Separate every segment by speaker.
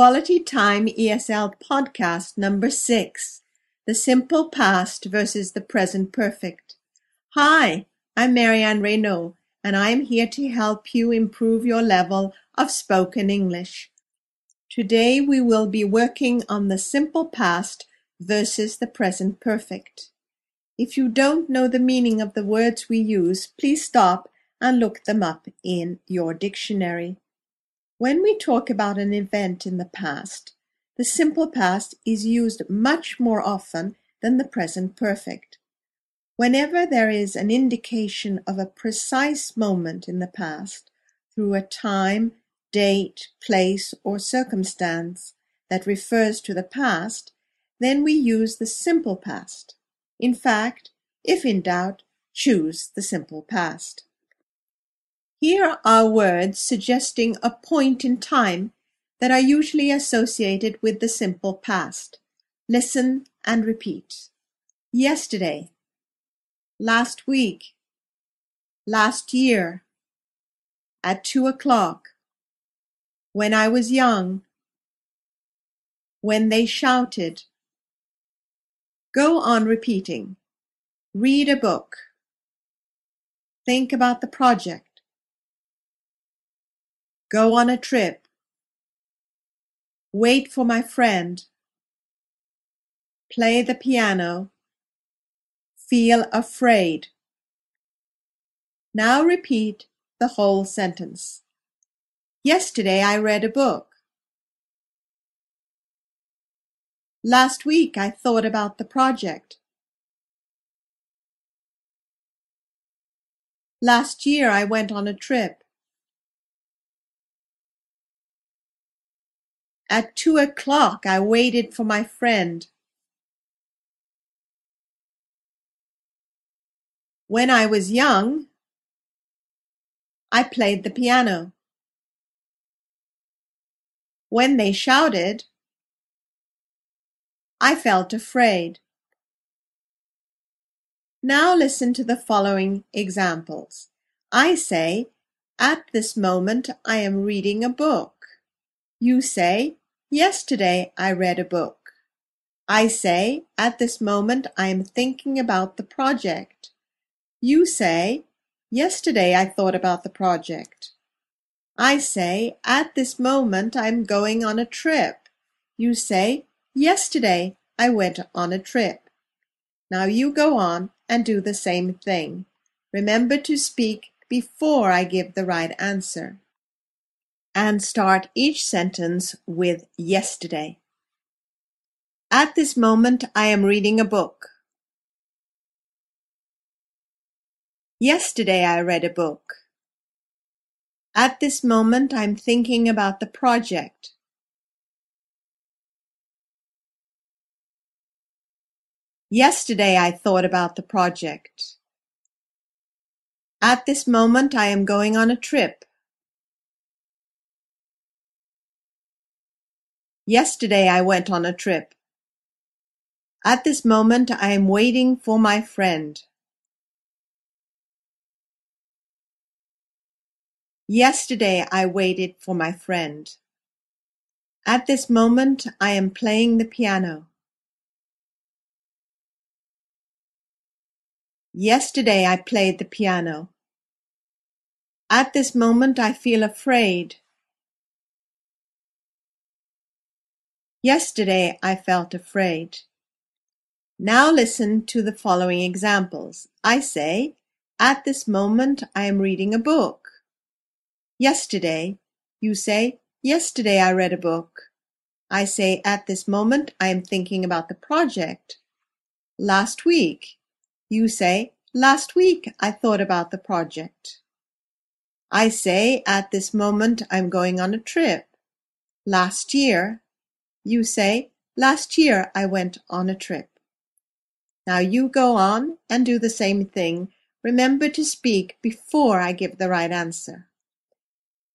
Speaker 1: Quality Time ESL Podcast Number 6 The Simple Past versus the Present Perfect. Hi, I'm Marianne Reynaud, and I am here to help you improve your level of spoken English. Today we will be working on the simple past versus the present perfect. If you don't know the meaning of the words we use, please stop and look them up in your dictionary. When we talk about an event in the past, the simple past is used much more often than the present perfect. Whenever there is an indication of a precise moment in the past through a time, date, place, or circumstance that refers to the past, then we use the simple past. In fact, if in doubt, choose the simple past. Here are words suggesting a point in time that are usually associated with the simple past. Listen and repeat. Yesterday, last week, last year, at two o'clock, when I was young, when they shouted. Go on repeating. Read a book. Think about the project. Go on a trip. Wait for my friend. Play the piano. Feel afraid. Now repeat the whole sentence. Yesterday I read a book. Last week I thought about the project. Last year I went on a trip. At two o'clock I waited for my friend. When I was young, I played the piano. When they shouted, I felt afraid. Now listen to the following examples. I say, at this moment I am reading a book. You say, Yesterday I read a book. I say, at this moment I am thinking about the project. You say, yesterday I thought about the project. I say, at this moment I am going on a trip. You say, yesterday I went on a trip. Now you go on and do the same thing. Remember to speak before I give the right answer and start each sentence with yesterday. At this moment I am reading a book. Yesterday I read a book. At this moment I'm thinking about the project. Yesterday I thought about the project. At this moment I am going on a trip. Yesterday I went on a trip. At this moment I am waiting for my friend. Yesterday I waited for my friend. At this moment I am playing the piano. Yesterday I played the piano. At this moment I feel afraid. Yesterday I felt afraid. Now listen to the following examples. I say, at this moment I am reading a book. Yesterday, you say, yesterday I read a book. I say, at this moment I am thinking about the project. Last week, you say, last week I thought about the project. I say, at this moment I'm going on a trip. Last year, you say, last year I went on a trip. Now you go on and do the same thing. Remember to speak before I give the right answer.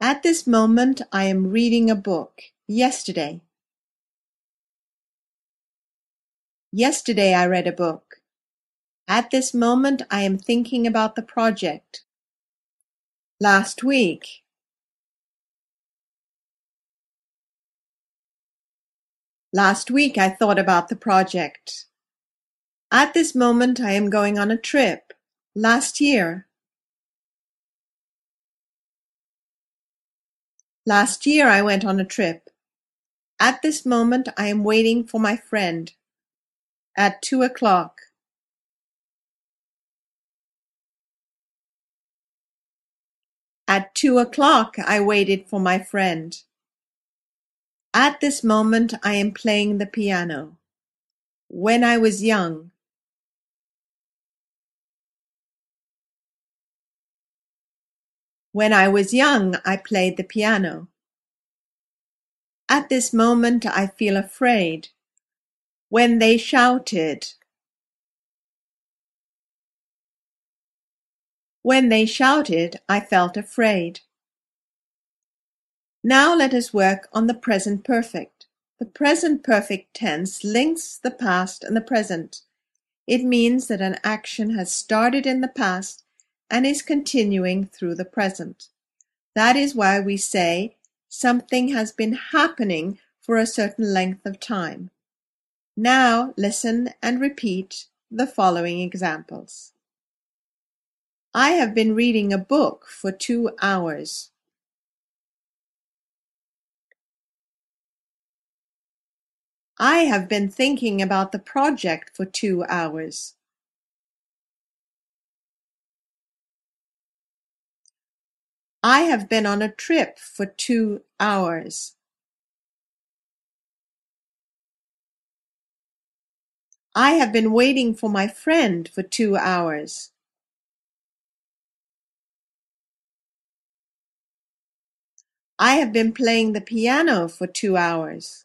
Speaker 1: At this moment I am reading a book. Yesterday. Yesterday I read a book. At this moment I am thinking about the project. Last week. Last week I thought about the project. At this moment I am going on a trip. Last year. Last year I went on a trip. At this moment I am waiting for my friend. At two o'clock. At two o'clock I waited for my friend. At this moment I am playing the piano. When I was young. When I was young I played the piano. At this moment I feel afraid. When they shouted. When they shouted I felt afraid. Now let us work on the present perfect. The present perfect tense links the past and the present. It means that an action has started in the past and is continuing through the present. That is why we say something has been happening for a certain length of time. Now listen and repeat the following examples. I have been reading a book for two hours. I have been thinking about the project for two hours. I have been on a trip for two hours. I have been waiting for my friend for two hours. I have been playing the piano for two hours.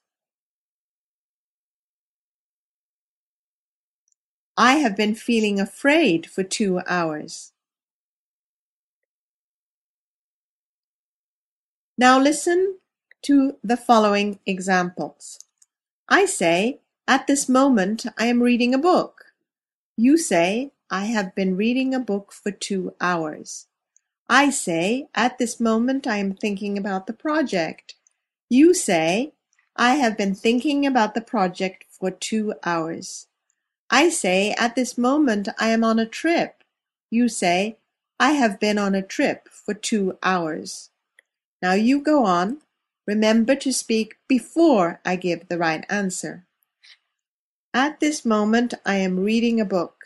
Speaker 1: I have been feeling afraid for two hours. Now listen to the following examples. I say, at this moment I am reading a book. You say, I have been reading a book for two hours. I say, at this moment I am thinking about the project. You say, I have been thinking about the project for two hours. I say, at this moment I am on a trip. You say, I have been on a trip for two hours. Now you go on. Remember to speak before I give the right answer. At this moment I am reading a book.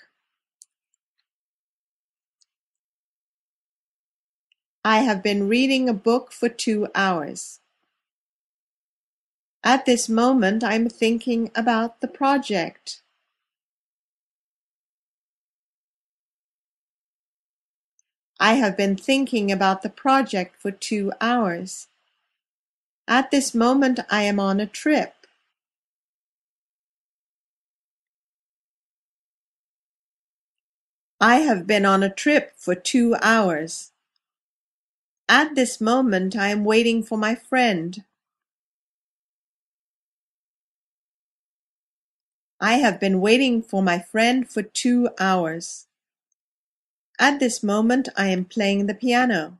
Speaker 1: I have been reading a book for two hours. At this moment I'm thinking about the project. I have been thinking about the project for two hours. At this moment I am on a trip. I have been on a trip for two hours. At this moment I am waiting for my friend. I have been waiting for my friend for two hours. At this moment I am playing the piano.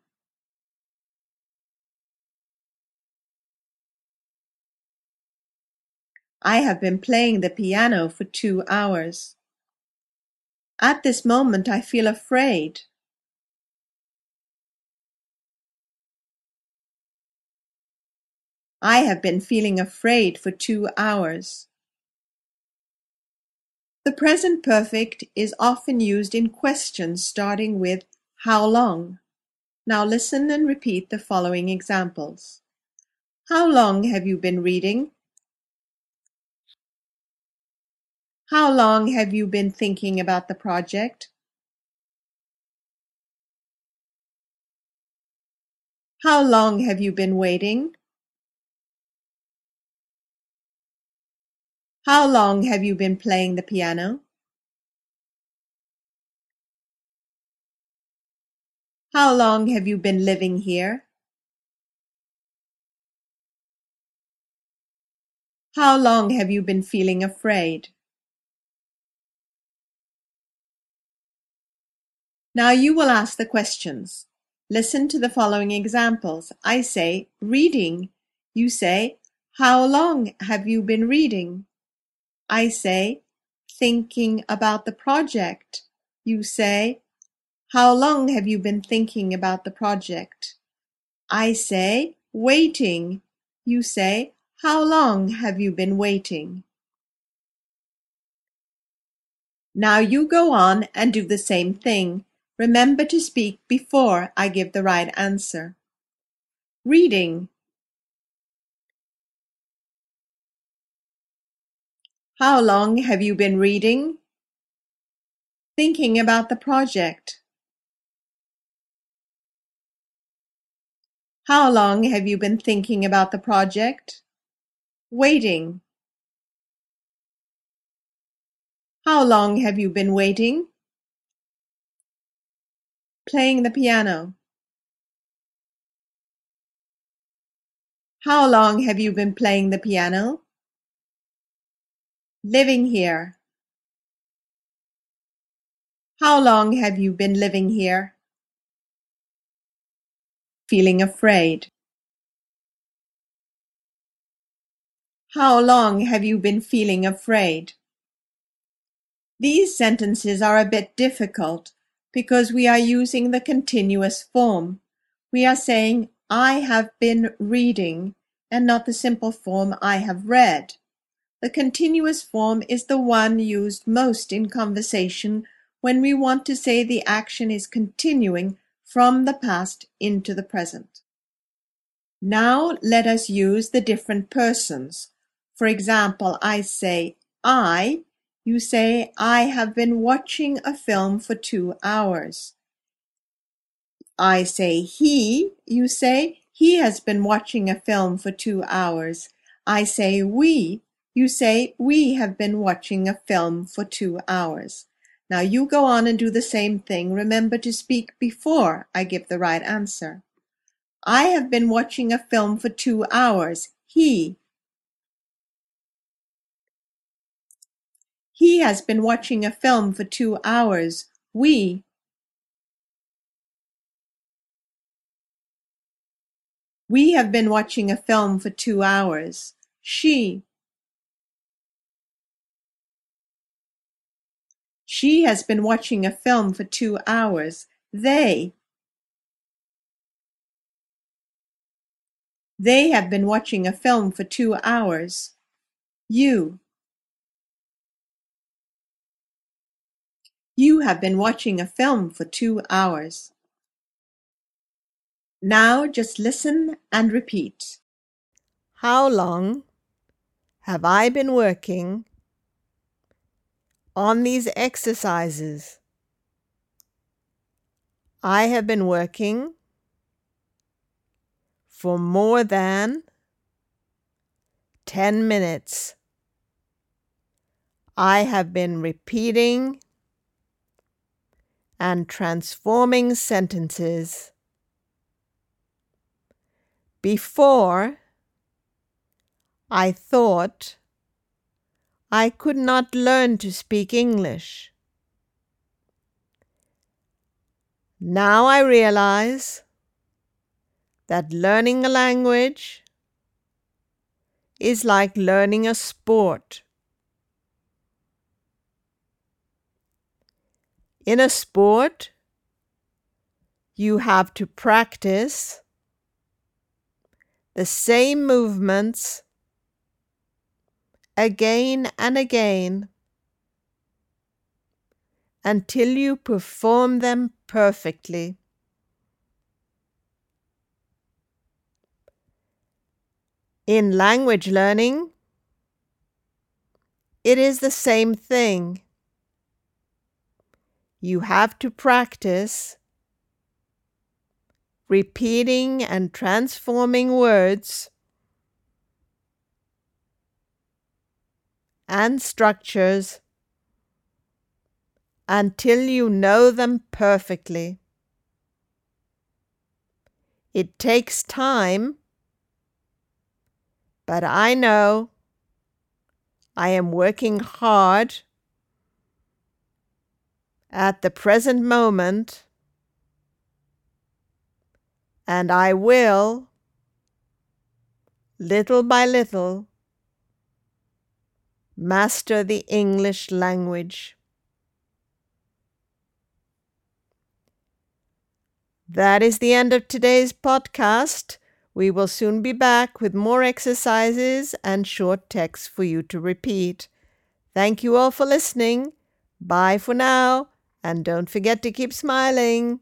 Speaker 1: I have been playing the piano for two hours. At this moment I feel afraid. I have been feeling afraid for two hours. The present perfect is often used in questions starting with "How long?" Now listen and repeat the following examples. How long have you been reading? How long have you been thinking about the project? How long have you been waiting? How long have you been playing the piano? How long have you been living here? How long have you been feeling afraid? Now you will ask the questions. Listen to the following examples. I say reading. You say How long have you been reading? I say, thinking about the project. You say, how long have you been thinking about the project? I say, waiting. You say, how long have you been waiting? Now you go on and do the same thing. Remember to speak before I give the right answer. Reading. How long have you been reading? Thinking about the project. How long have you been thinking about the project? Waiting. How long have you been waiting? Playing the piano. How long have you been playing the piano? Living here. How long have you been living here? Feeling afraid. How long have you been feeling afraid? These sentences are a bit difficult because we are using the continuous form. We are saying, I have been reading, and not the simple form, I have read. The continuous form is the one used most in conversation when we want to say the action is continuing from the past into the present. Now let us use the different persons. For example, I say I, you say I have been watching a film for two hours. I say he, you say he has been watching a film for two hours. I say we, you say, we have been watching a film for two hours. Now you go on and do the same thing. Remember to speak before I give the right answer. I have been watching a film for two hours. He. He has been watching a film for two hours. We. We have been watching a film for two hours. She. She has been watching a film for two hours. They They have been watching a film for two hours. You You have been watching a film for two hours. Now just listen and repeat.
Speaker 2: How long have I been working on these exercises. I have been working for more than 10 minutes. I have been repeating and transforming sentences. Before, I thought I could not learn to speak English. Now I realize that learning a language is like learning a sport. In a sport, you have to practice the same movements again and again until you perform them perfectly. In language learning, it is the same thing. You have to practice repeating and transforming words and structures until you know them perfectly. It takes time, but I know I am working hard at the present moment, and I will little by little, master the English language. That is the end of today's podcast. We will soon be back with more exercises and short texts for you to repeat. Thank you all for listening. Bye for now, and don't forget to keep smiling.